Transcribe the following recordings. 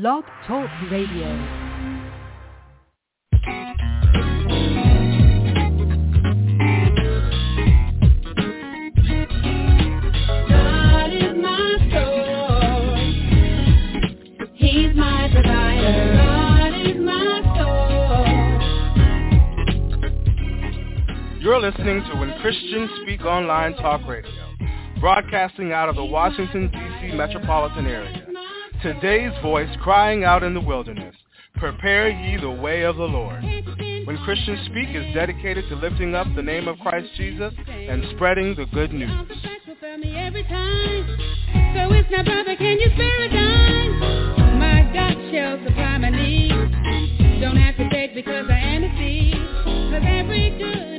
Blog Talk Radio. God is my source. He's my provider. God is my source. You're listening to When Christians Speak Online Talk Radio, broadcasting out of the Washington, D.C. metropolitan area. Today's voice crying out in the wilderness, prepare ye the way of the Lord. When Christians Speak is dedicated to lifting up the name of Christ Jesus and spreading the good news. Don't have to beg because I am a seed. Cause every good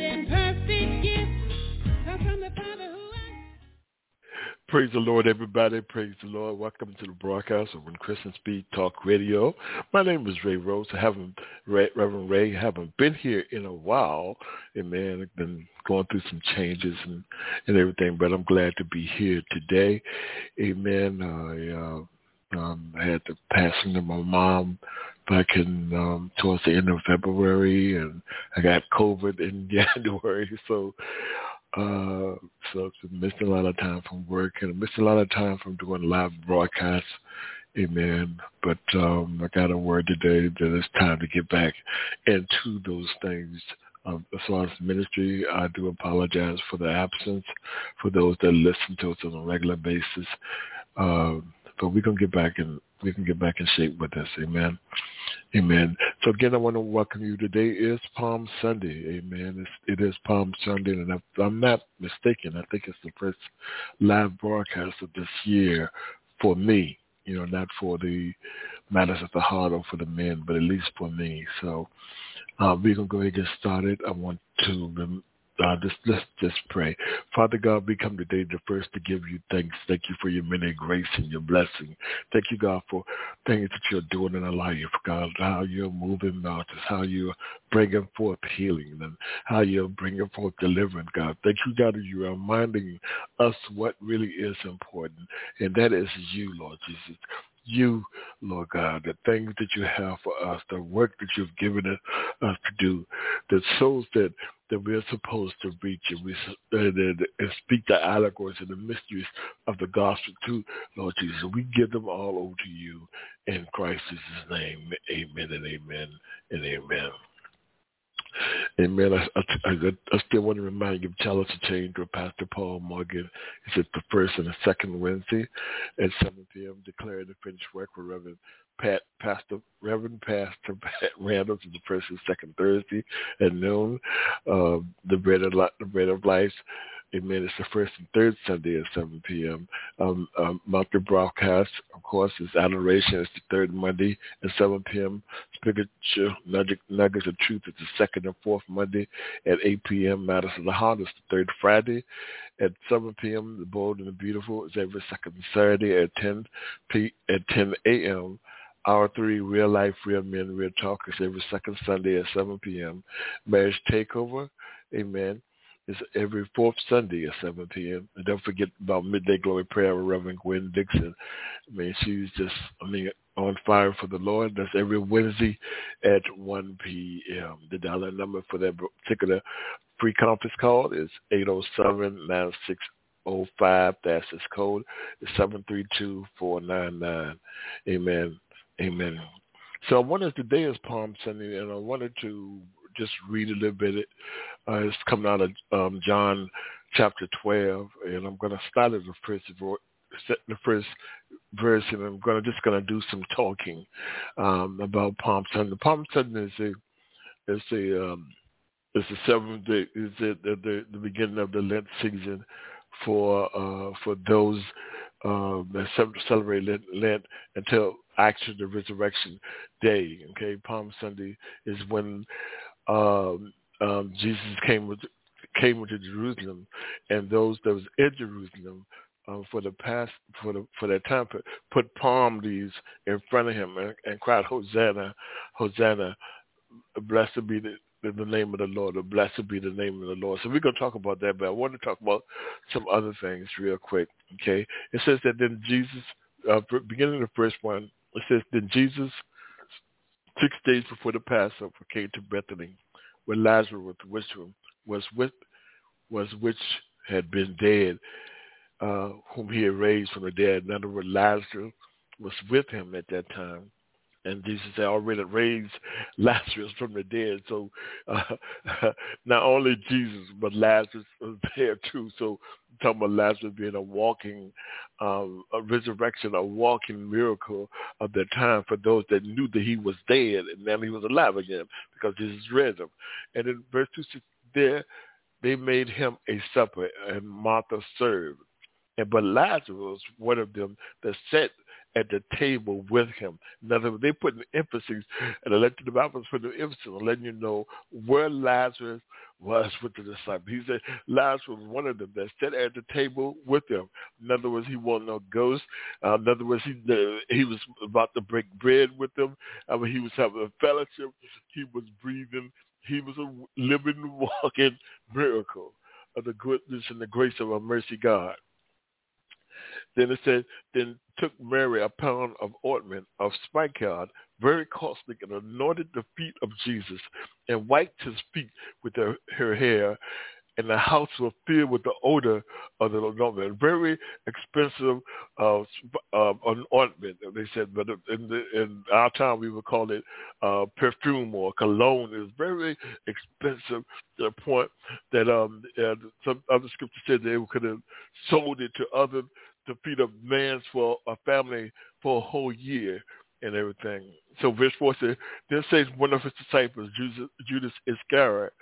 Praise the Lord, everybody. Praise the Lord. Welcome to the broadcast of When Christians Speak Talk Radio. My name is Ray Rose. I haven't, Reverend Ray, haven't been here in a while. Amen. I've been going through some changes and, and everything, but I'm glad to be here today. Amen. I, uh, um, I had the passing of my mom back in um, towards the end of February, and I got COVID in January. So uh, so missed a lot of time from work and missed a lot of time from doing live broadcasts. Amen. But um, I got a word today that it's time to get back into those things. Um, as far as ministry, I do apologize for the absence for those that listen to us on a regular basis. Um, but we're gonna get back and we can get back in shape with this. Amen. Amen. So again, I want to welcome you. Today is Palm Sunday. Amen. It's, it is Palm Sunday, and if I'm not mistaken, I think it's the first live broadcast of this year for me. You know, not for the matters of the heart or for the men, but at least for me. So uh, we're gonna go ahead and get started. I want to uh, just, let's just pray. Father God, we come today the first to give you thanks. Thank you for your many grace and your blessing. Thank you, God, for things that you're doing in our life, God, how you're moving mountains, how you're bringing forth healing, and how you're bringing forth deliverance, God. Thank you, God, that you're reminding us what really is important, and that is you, Lord Jesus you, Lord God, the things that you have for us, the work that you've given us to do, the souls that that we're supposed to reach and we and, and speak the allegories and the mysteries of the gospel to, Lord Jesus. We give them all over to you in Christ's name. Amen and amen and amen. Amen. I, I, I, I still want to remind you of Challenge to Change with Pastor Paul Morgan. It's at the first and the second Wednesday at 7 p.m. Declaring the finished work with Reverend Pat, Pastor, Reverend Pastor Pat Randall to the first and second Thursday at noon. Uh, the bread of the bread of life. Amen. It's the first and third Sunday at 7 p.m. Um, um, monthly broadcast, of course, is Adoration. It's the third Monday at 7 p.m. Scripture Nugget, Nuggets of Truth is the second and fourth Monday at 8 p.m. Madison Heart is the third Friday at 7 p.m. The Bold and the Beautiful is every second Saturday at 10 p. at 10 a.m. R3, Real Life, Real Men, Real Talk is every second Sunday at 7 p.m. Marriage Takeover, Amen, is every fourth Sunday at 7 p.m. And don't forget about Midday Glory Prayer with Reverend Gwen Dixon. I mean, she's just, I mean, on fire for the Lord. That's every Wednesday at 1 p.m. The dollar number for that particular free conference call is 807-9605. That's his code. It's 732-499. Amen. Amen. So I wanted, today is Palm Sunday, and I wanted to just read a little bit. Uh, it's coming out of um, John chapter 12, and I'm going to start at the first, the first verse, and I'm going to just going to do some talking um, about Palm Sunday. Palm Sunday is a is a um, it's the seventh day. Is the, the the beginning of the Lent season for uh, for those um, that celebrate Lent, Lent until actually the resurrection day. Okay, Palm Sunday is when um, um, Jesus came with came into Jerusalem, and those that was in Jerusalem uh, for the past for the for that time put, put palm leaves in front of him and, and cried Hosanna, Hosanna, blessed be the the name of the Lord, or blessed be the name of the Lord. So we're going to talk about that, but I want to talk about some other things real quick. Okay, it says that then Jesus, uh, beginning of the first one, It says, then Jesus, six days before the Passover, came to Bethany, where Lazarus was was with was which had been dead, uh, whom he had raised from the dead. In other words, Lazarus was with him at that time and Jesus had already raised Lazarus from the dead. So uh, not only Jesus, but Lazarus was there too. So talking about Lazarus being a walking um, a resurrection, a walking miracle of the time for those that knew that he was dead and now he was alive again because Jesus raised him. And in verse 2, there they made him a supper and Martha served. And but Lazarus, one of them that sat at the table with him. In other words, they put an emphasis, and the the Bible put an emphasis on letting you know where Lazarus was with the disciples. He said Lazarus was one of them that sat at the table with them. In other words, he wasn't no ghost. Uh, in other words, he he was about to break bread with them. I mean, he was having a fellowship. He was breathing. He was a living, walking miracle of the goodness and the grace of our mercy God. Then it said, then took Mary a pound of ointment of spikenard, very costly, and anointed the feet of Jesus, and wiped his feet with her, her hair, and the house was filled with the odor of the anointment. Very expensive uh, uh, ointment, they said, but in, the, in our time we would call it uh, perfume or cologne. It was very expensive to the point that um, some other scripture said they could have sold it to other to feed a man's for a family for a whole year and everything. So verse 4 says, then says one of his disciples, Judas, Iscariot,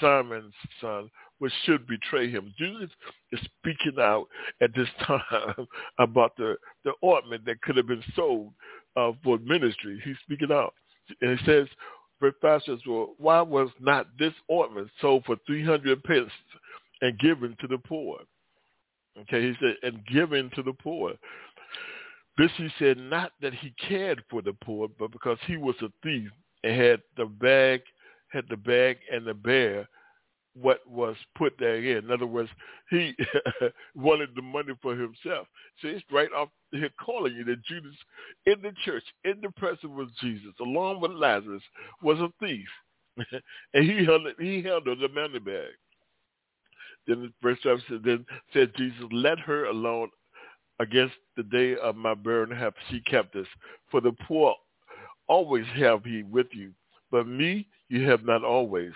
Simon's son, which should betray him. Judas is speaking out at this time about the, the ointment that could have been sold uh, for ministry. He's speaking out. And he says, verse 5 says, well, why was not this ointment sold for 300 pence and given to the poor? Okay, he said, and given to the poor. This he said not that he cared for the poor, but because he was a thief and had the bag, had the bag and the bear what was put there in. Other words, he wanted the money for himself. So it's right off here calling you that Judas in the church, in the presence with Jesus, along with Lazarus, was a thief. and he held he held the money bag. Then verse 7 says, then said Jesus, let her alone against the day of my burden have she kept us. For the poor always have he with you, but me you have not always.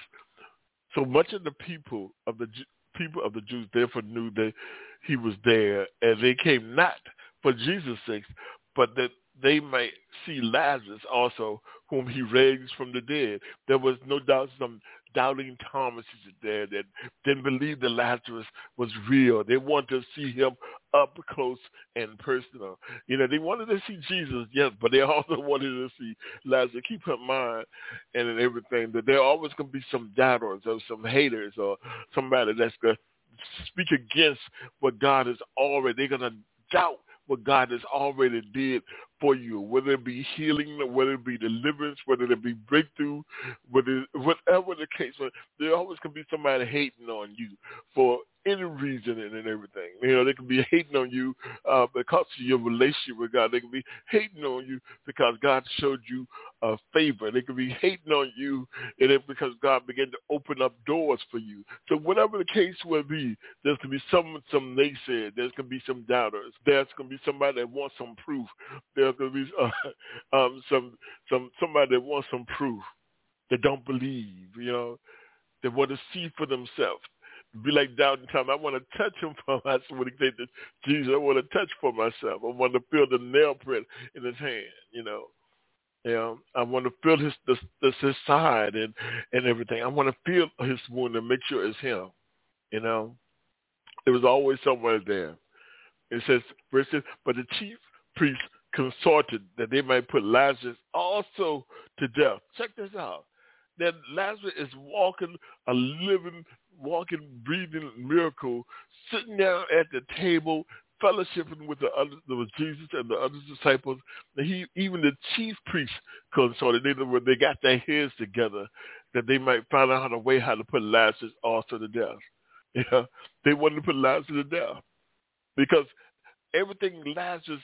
So much of the people of the people of the Jews therefore knew that he was there, and they came not for Jesus' sake, but that they might see Lazarus also, whom he raised from the dead. There was no doubt some doubting Thomas is there that didn't believe that Lazarus was real. They wanted to see him up close and personal. You know, they wanted to see Jesus, yes, but they also wanted to see Lazarus. Keep in mind and everything that there always going to be some doubters or some haters or somebody that's going to speak against what God has already. They're going to doubt what God has already did for you, whether it be healing, whether it be deliverance, whether it be breakthrough, whether whatever the case, there always can be somebody hating on you for any reason and, and everything. You know, they can be hating on you uh, because of your relationship with God. They can be hating on you because God showed you a favor. They can be hating on you and it because God began to open up doors for you. So whatever the case will be, there's going to be some some naysayers. There's going to be some doubters. There's going to be somebody that wants some proof. There's going to be uh, um, some some somebody that wants some proof. That don't believe. You know, they want to see for themselves be like doubting Tom. I want to touch him for myself. When he said, Jesus, I want to touch for myself. I want to feel the nail print in his hand, you know. Know, I want to feel his this his side and and everything. I want to feel his wound and make sure it's him. You know, there was always somewhere there. It says, verse but the chief priest consulted that they might put Lazarus also to death. Check this out. That Lazarus is walking a living walking, breathing miracle, sitting down at the table, fellowshipping with the other, with Jesus and the other disciples. He, even the chief priests consulted. They, they got their heads together that they might find out how to way how to put Lazarus also to death. Yeah, they wanted to put Lazarus to death because everything Lazarus,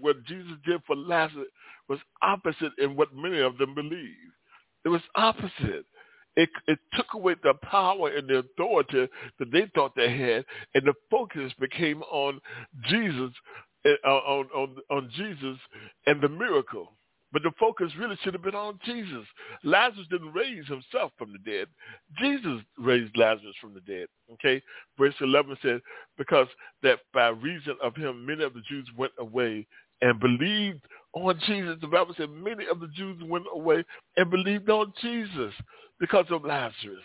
what Jesus did for Lazarus, was opposite in what many of them believed. It was opposite. It, it took away the power and the authority that they thought they had, and the focus became on Jesus, uh, on, on, on Jesus and the miracle. But the focus really should have been on Jesus. Lazarus didn't raise himself from the dead. Jesus raised Lazarus from the dead. Okay? Verse 11 says, because that by reason of him, many of the Jews went away and believed on Jesus. The Bible said many of the Jews went away and believed on Jesus because of Lazarus.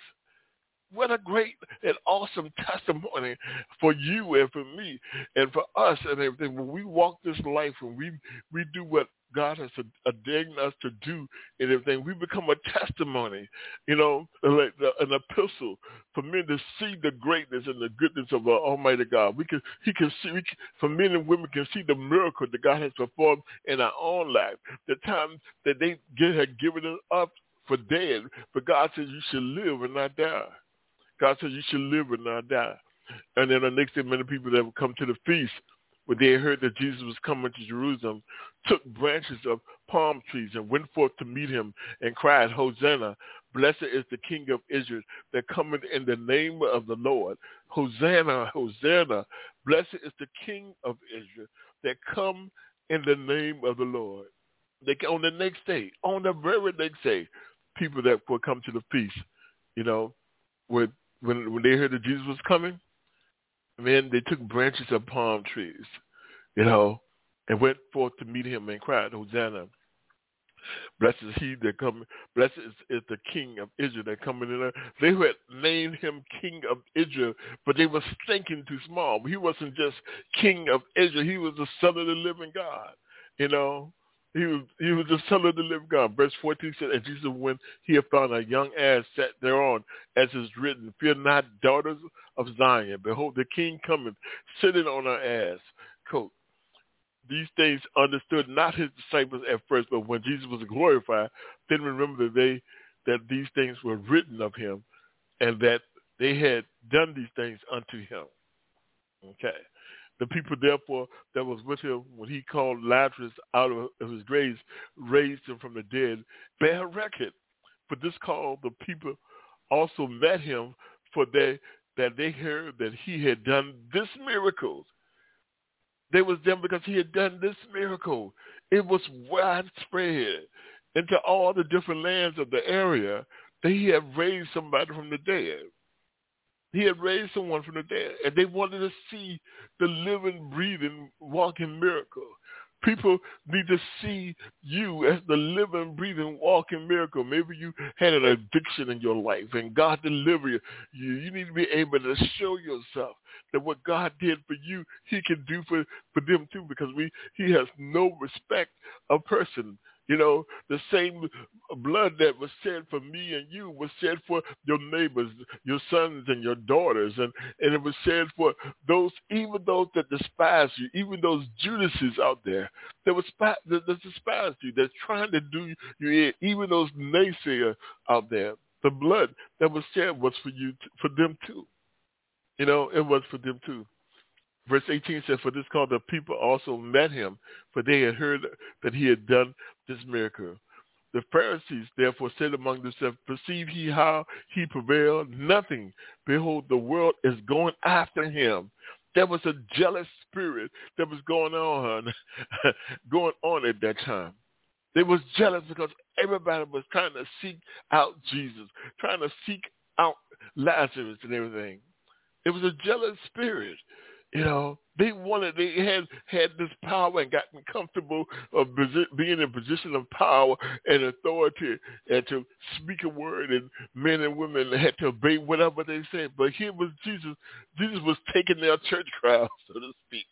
What a great and awesome testimony for you and for me and for us and everything. When we walk this life, when we, we do what God has ordained uh, us to do and everything, we become a testimony, you know, like an epistle for men to see the greatness and the goodness of our Almighty God. We can, He can see, we can, for men and women can see the miracle that God has performed in our own life. The time that they get, had given up for dead, but God says you should live and not die. God says you should live and not die. And then the next day, many people that would come to the feast, when they heard that Jesus was coming to Jerusalem, took branches of palm trees and went forth to meet him and cried, Hosanna, blessed is the King of Israel that cometh in the name of the Lord. Hosanna, Hosanna, blessed is the King of Israel that come in the name of the Lord. They on the next day, on the very next day, people that will come to the feast, you know, would when when they heard that Jesus was coming, man, they took branches of palm trees, you know, and went forth to meet him and cried, Hosanna. Blessed is he that come. Blessed is, is the King of Israel that coming in there. They had named him King of Israel, but they were thinking too small. He wasn't just King of Israel. He was the Son of the Living God. You know, he was he was the son of the living God. Verse 14 said, And Jesus, when he had found a young ass sat thereon, as is written, Fear not, daughters of Zion. Behold, the king cometh, sitting on an ass coat. These things understood not his disciples at first, but when Jesus was glorified, then remember that they that these things were written of him, and that they had done these things unto him. Okay. The people, therefore, that was with him when he called Lazarus out of his grave, raised him from the dead, bear record. For this call, the people also met him for they, that they heard that he had done this miracle. They was them because he had done this miracle. It was widespread into all the different lands of the area that he had raised somebody from the dead. He had raised someone from the dead, and they wanted to see the living, breathing, walking miracle. People need to see you as the living, breathing, walking miracle. Maybe you had an addiction in your life and God delivered you. You need to be able to show yourself that what God did for you, he can do for, for them too because we he has no respect of person. You know, the same blood that was shed for me and you was shed for your neighbors, your sons and your daughters. And, and it was shed for those, even those that despise you, even those Judases out there that, was, that, that despise you, that's trying to do you in, even those naysayers out there. The blood that was shed was for you, for them too. You know, it was for them too. Verse 18 says, For this cause the people also met him, for they had heard that he had done this miracle. The Pharisees therefore said among themselves, Perceive ye how he prevailed? Nothing. Behold, the world is going after him. There was a jealous spirit that was going on, going on at that time. They was jealous because everybody was trying to seek out Jesus, trying to seek out Lazarus and everything. It was a jealous spirit. You know, they wanted, they had had this power and gotten comfortable of being in position of power and authority and to speak a word, and men and women had to obey whatever they said. But here was Jesus. Jesus was taking their church crowd, so to speak.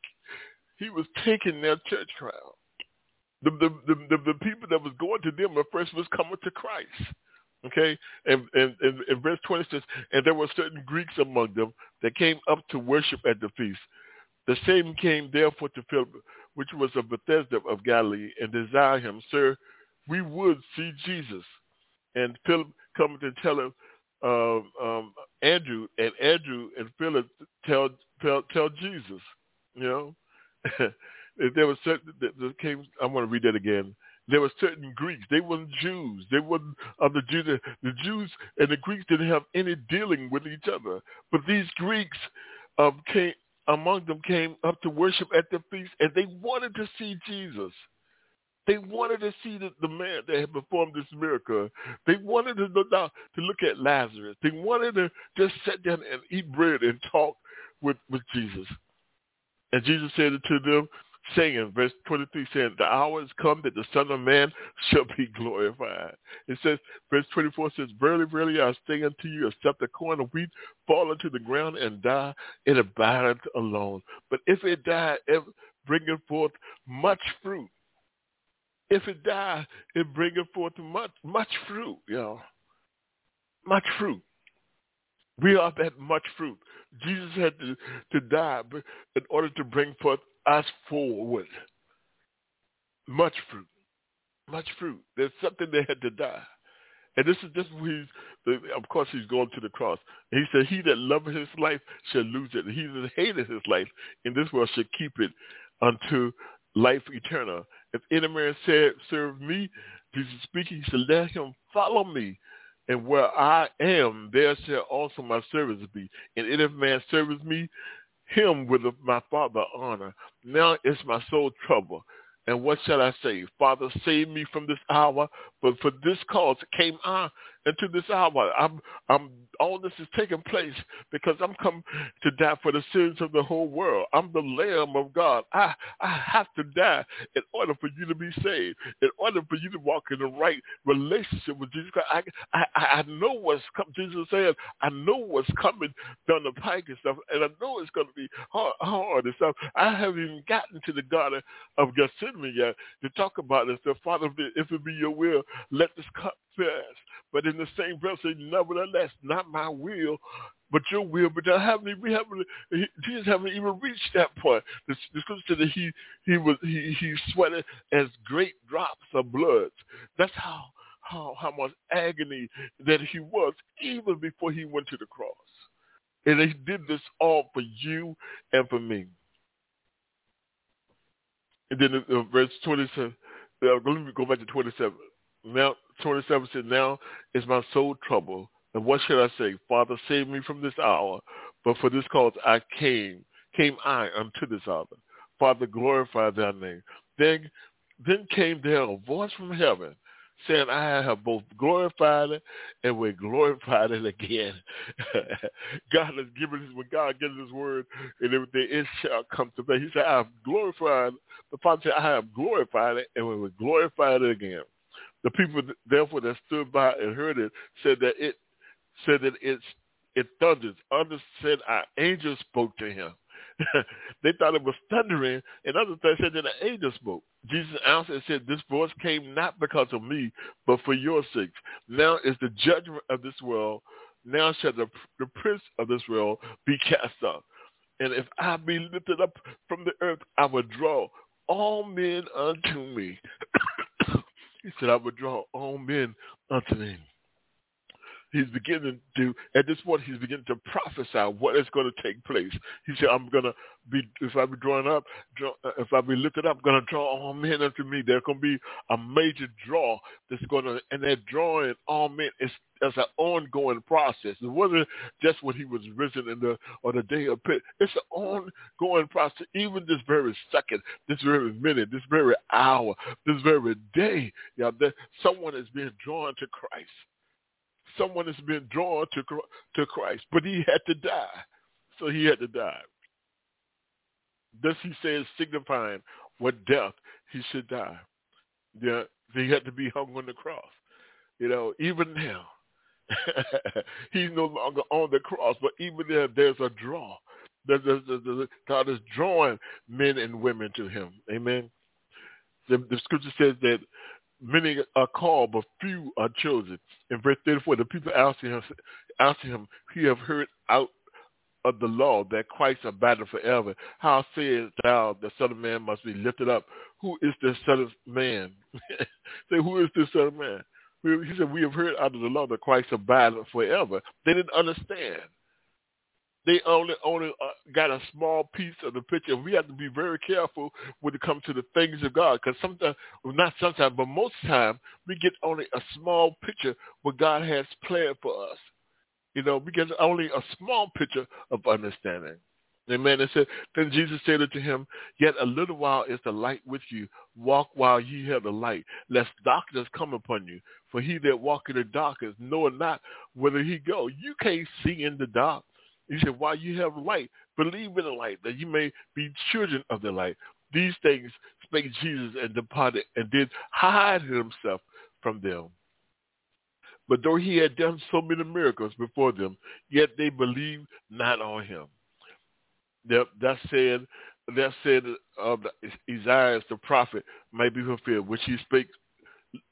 He was taking their church crowd. The the the, the, the people that was going to them at first was coming to Christ. Okay, and, and, and, and verse 20 says, and there were certain Greeks among them that came up to worship at the feast. The same came therefore to Philip, which was of Bethsaida of Galilee, and desired him, Sir, we would see Jesus. And Philip coming and tell him, um, um, Andrew, and Andrew and Philip tell tell tell Jesus. You know, there was certain that came. I want to read that again. There were certain Greeks. They weren't Jews. They weren't of the Jews. The Jews and the Greeks didn't have any dealing with each other. But these Greeks um, came among them came up to worship at the feast, and they wanted to see Jesus. They wanted to see the, the man that had performed this miracle. They wanted to look, to look at Lazarus. They wanted to just sit down and eat bread and talk with, with Jesus. And Jesus said to them, saying, verse 23 saying, the hour has come that the Son of Man shall be glorified. It says, verse 24 says, Verily, verily, I say unto you, except a corn of wheat fall into the ground and die, it abideth alone. But if it die, it bringeth forth much fruit. If it die, it bringeth forth much, much fruit, y'all. Much fruit. We are that much fruit. Jesus had to, to die in order to bring forth us forward. Much fruit. Much fruit. There's something that had to die. And this is just he's, of course, he's going to the cross. He said, he that loveth his life shall lose it. And he that hated his life in this world shall keep it unto life eternal. If any man said, serve me, Jesus speaking, he said, let him follow me. And where I am, there shall also my service be. And if man serves me, him with my Father honor. Now is my soul trouble. And what shall I say? Father, save me from this hour. But for this cause came I into this hour. I'm, I'm, all this is taking place because I'm come to die for the sins of the whole world. I'm the Lamb of God. I, I have to die in order for you to be saved, in order for you to walk in the right relationship with Jesus Christ. I, I, I know what's coming. Jesus said, I know what's coming down the pike and stuff, and I know it's going to be hard, hard and stuff. I haven't even gotten to the Garden of Gethsemane yet to talk about this. The Father, if it be your will, let this cup pass. But in the same breath, say, nevertheless, not my will, but your will. But I haven't, we haven't, Jesus haven't even reached that point. The, the scripture said that he he was he he sweated as great drops of blood. That's how how how much agony that he was even before he went to the cross. And he did this all for you and for me. And then uh, verse 27, uh, let me go back to 27. Now, 27 said, Now is my soul troubled. And what should I say? Father, save me from this hour. But for this cause I came, came I unto this hour. Father, glorify thy name. Then, then came there a voice from heaven saying, I have both glorified it and we glorified it again. God has given us, when God gives his word and everything, it shall come to pass. He said, I have glorified, the Father said, I have glorified it and we will glorify it again. The people, therefore, that stood by and heard it said that it said that it's it thunders. Others said our angel spoke to him. they thought it was thundering, and others said that an angel spoke. Jesus answered and said, This voice came not because of me, but for your sakes. Now is the judgment of this world. Now shall the, the prince of this world be cast out. And if I be lifted up from the earth, I will draw all men unto me. He said, I would draw all men unto me. He's beginning to, at this point, he's beginning to prophesy what is going to take place. He said, I'm going to be, if I be drawn up, draw, uh, if I be lifted up, I'm going to draw all men unto me. There's going to be a major draw that's going to, and that drawing all men is as an ongoing process. It wasn't just when he was risen in the or the day of pit. It's an ongoing process. Even this very second, this very minute, this very hour, this very day, yeah, that someone is being drawn to Christ. Someone has been drawn to to Christ, but he had to die, so he had to die. Thus he says, signifying what death he should die. Yeah, he had to be hung on the cross. You know, even now, He's no longer on the cross, but even there, there's a draw. God is drawing men and women to him. Amen. The, the scripture says that many are called, but few are chosen. In verse 34, the people asked him, asked him, "We have heard out of the law that Christ abideth forever. How sayest thou the Son of Man must be lifted up? Who is the Son of Man? Say, who is the Son of Man? he said, we have heard out of the law that Christ abideth forever. They didn't understand. They only only uh, got a small piece of the picture. We have to be very careful when it comes to the things of God, because sometimes, well, not sometimes, but most time, we get only a small picture what God has planned for us. You know, we get only a small picture of understanding. Amen. It said, then Jesus said unto him, Yet a little while is the light with you. Walk while ye have the light, lest darkness come upon you. For he that walk in the darkness knoweth not whither he go. You can't see in the dark. He said, while you have light, believe in the light, that you may be children of the light. These things spake Jesus and departed and did hide himself from them. But though he had done so many miracles before them, yet they believed not on him. That, that said, that said of Isaiah the prophet may be fulfilled, which he spake,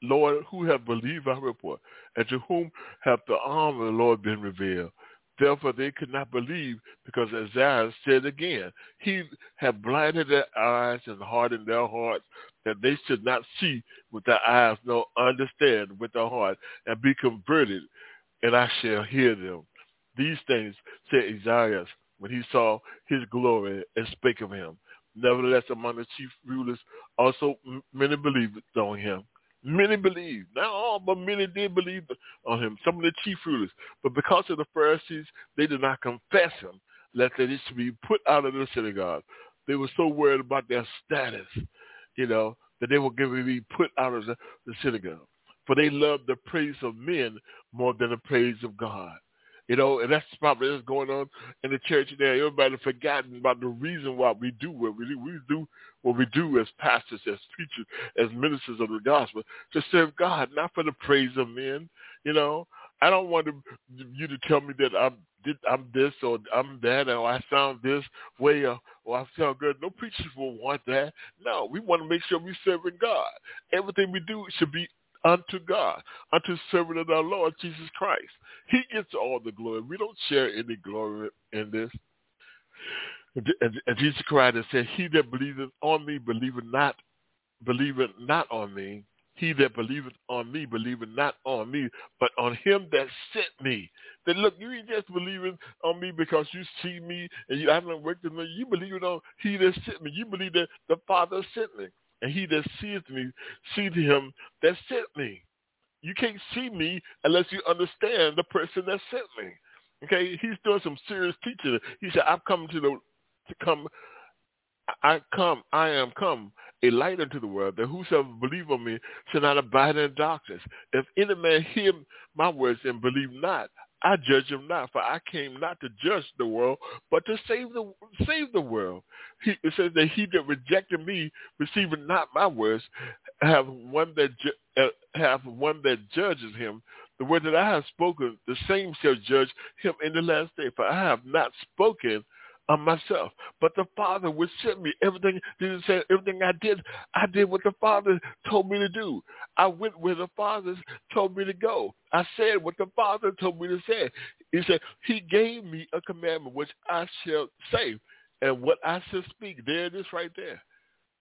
Lord, who have believed our report, and to whom have the arm of the Lord been revealed? Therefore they could not believe because Isaiah said again, he had blinded their eyes and hardened their hearts that they should not see with their eyes nor understand with their heart and be converted and I shall hear them. These things said Isaiah when he saw his glory and spake of him. Nevertheless, among the chief rulers also many believed on him. Many believed. Not all, but many did believe on him. Some of the chief rulers. But because of the Pharisees, they did not confess him, lest they should be put out of the synagogue. They were so worried about their status, you know, that they were going to be put out of the, the synagogue. For they loved the praise of men more than the praise of God. You know, and that's probably what's going on in the church today. Everybody forgotten about the reason why we do what we do. We do what we do as pastors, as preachers, as ministers of the gospel, to serve God, not for the praise of men. You know, I don't want to, you to tell me that I'm I'm this or I'm that or I sound this way or, or I sound good. No preachers will want that. No, we want to make sure we're serving God. Everything we do should be unto God, unto servant of our Lord Jesus Christ. He gets all the glory. We don't share any glory in this. And, Jesus cried and said, He that believeth on me believeth not, believeth not on me. He that believeth on me believeth not on me, but on him that sent me. That look, you ain't just believing on me because you see me and you haven't worked with me. You believe on he that sent me. You believe that the Father sent me and he that seeth me, seeth him that sent me. You can't see me unless you understand the person that sent me. Okay, he's doing some serious teaching. He said, "I've come to the to come. I come. I am come a light unto the world, that whosoever believe on me shall not abide in darkness. If any man hear my words and believe not, I judge him not, for I came not to judge the world, but to save the save the world. He, it says that he that rejected me, receiving not my words, have one that ju- uh, have one that judges him. The word that I have spoken, the same shall judge him in the last day. For I have not spoken of myself. But the Father would send me. Everything Jesus said, everything I did, I did what the Father told me to do. I went where the Father told me to go. I said what the Father told me to say. He said, He gave me a commandment which I shall say. And what I shall speak, there it is right there.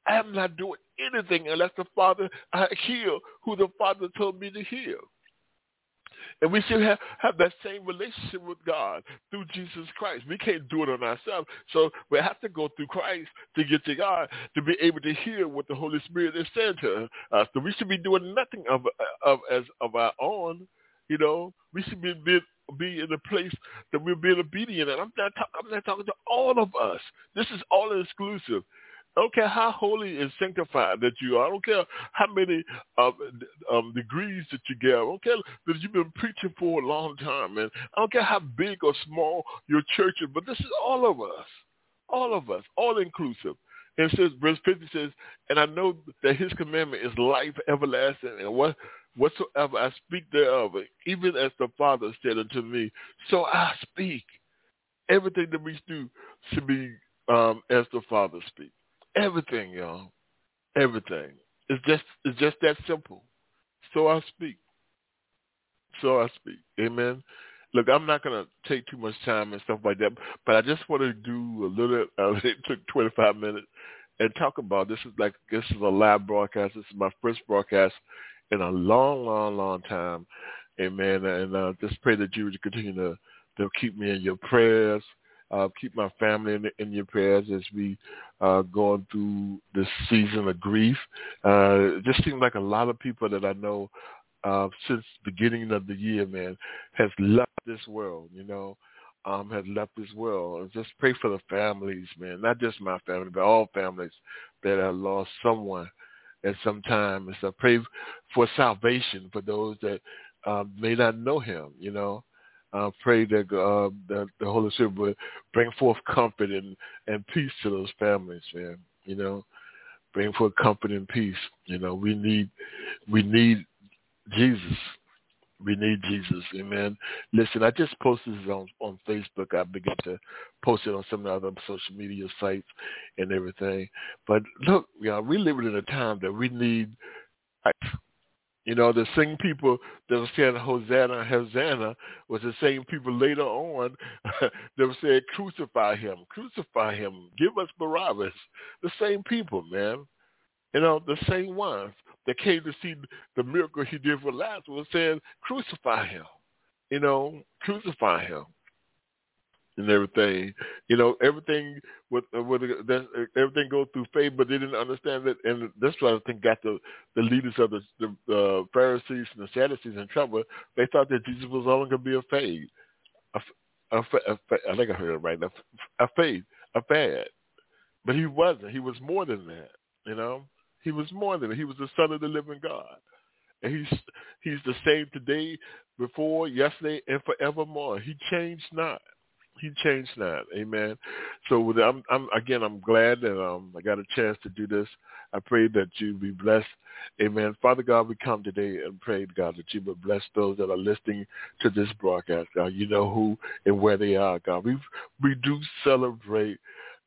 I am not doing anything unless the Father I heal who the Father told me to heal. And we should have, have that same relationship with God through Jesus Christ. We can't do it on ourselves. So we have to go through Christ to get to God, to be able to hear what the Holy Spirit is saying to us. So we should be doing nothing of, of as of our own. You know, we should be, be be in a place that we're being obedient. And I'm not, talk, I'm not talking to all of us. This is all exclusive. I don't care how holy and sanctified that you are. I don't care how many um, um, degrees that you get. I don't care that you've been preaching for a long time, man. I don't care how big or small your church is, but this is all of us. All of us. All inclusive. And it says, verse 50 says, and I know that his commandment is life everlasting, and what whatsoever I speak thereof, even as the Father said unto me, so I speak. Everything that we do should be um, as the Father speaks. Everything, y'all. Everything. It's just it's just that simple. So I speak. So I speak. Amen. Look, I'm not going to take too much time and stuff like that, but I just want to do a little. Uh, it took 25 minutes and talk about this is like this is a live broadcast. This is my first broadcast in a long, long, long time. Amen. And uh, just pray that you would continue to to keep me in your prayers Uh, keep my family in, in your prayers as we uh, going through this season of grief. Uh, it just seems like a lot of people that I know uh, since the beginning of the year, man, has left this world. You know, um, has left this world. And just pray for the families, man. Not just my family, but all families that have lost someone at some time. And so pray for salvation for those that um, may not know him, you know. Uh, pray that, uh, that the Holy Spirit will bring forth comfort and, and peace to those families, man. You know, bring forth comfort and peace. You know, we need we need Jesus. We need Jesus. Amen. Listen, I just posted this on, on Facebook. I began to post it on some of the other social media sites and everything. But look, you know, we live in a time that we need you know, the same people that were saying Hosanna, Hosanna was the same people later on that were saying crucify him, crucify him, give us Barabbas. The same people, man. You know, the same ones that came to see the miracle he did for Lazarus saying crucify him. You know, crucify him and everything. You know, everything with uh, with uh, everything goes through faith, but they didn't understand it, and that's what I think got the the leaders of the the uh, Pharisees and the Sadducees in trouble. They thought that Jesus was only going to be a fade, a, a, a, a, I think I heard it right, a, a fade, a fad, but he wasn't. He was more than that. You know, he was more than that. He was the Son of the Living God. And he's he's the same today, before, yesterday, and forevermore. He changed not he changed that. Amen. So with I'm, I'm again, I'm glad that um, I got a chance to do this. I pray that you be blessed. Amen. Father God, we come today and pray, God, that you would bless those that are listening to this broadcast. God, you know who and where they are, God. We we do celebrate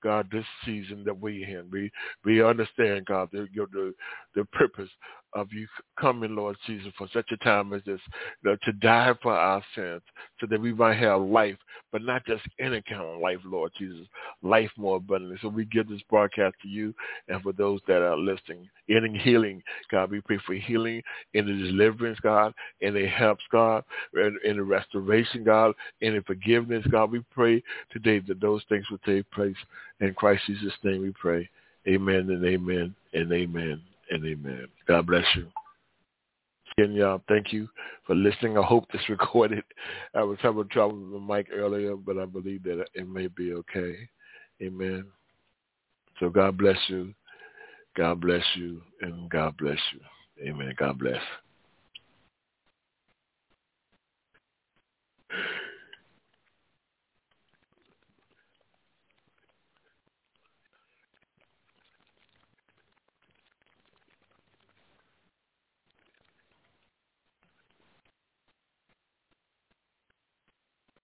God, this season that we're in. We we understand, God, the, the the purpose of you coming, Lord Jesus, for such a time as this, to die for our sins, so that we might have life, but not just any kind of life, Lord Jesus, life more abundantly. So we give this broadcast to you and for those that are listening. In healing, God, we pray for healing in the deliverance, God, in the helps, God, in the restoration, God, in forgiveness, God. We pray today that those things will take place. In Christ Jesus' name we pray. Amen and amen and amen and amen. God bless you. Again, y'all, thank you for listening. I hope this recorded. I was having trouble with the mic earlier, but I believe that it may be okay. Amen. So God bless you. God bless you. And God bless you. Amen. God bless.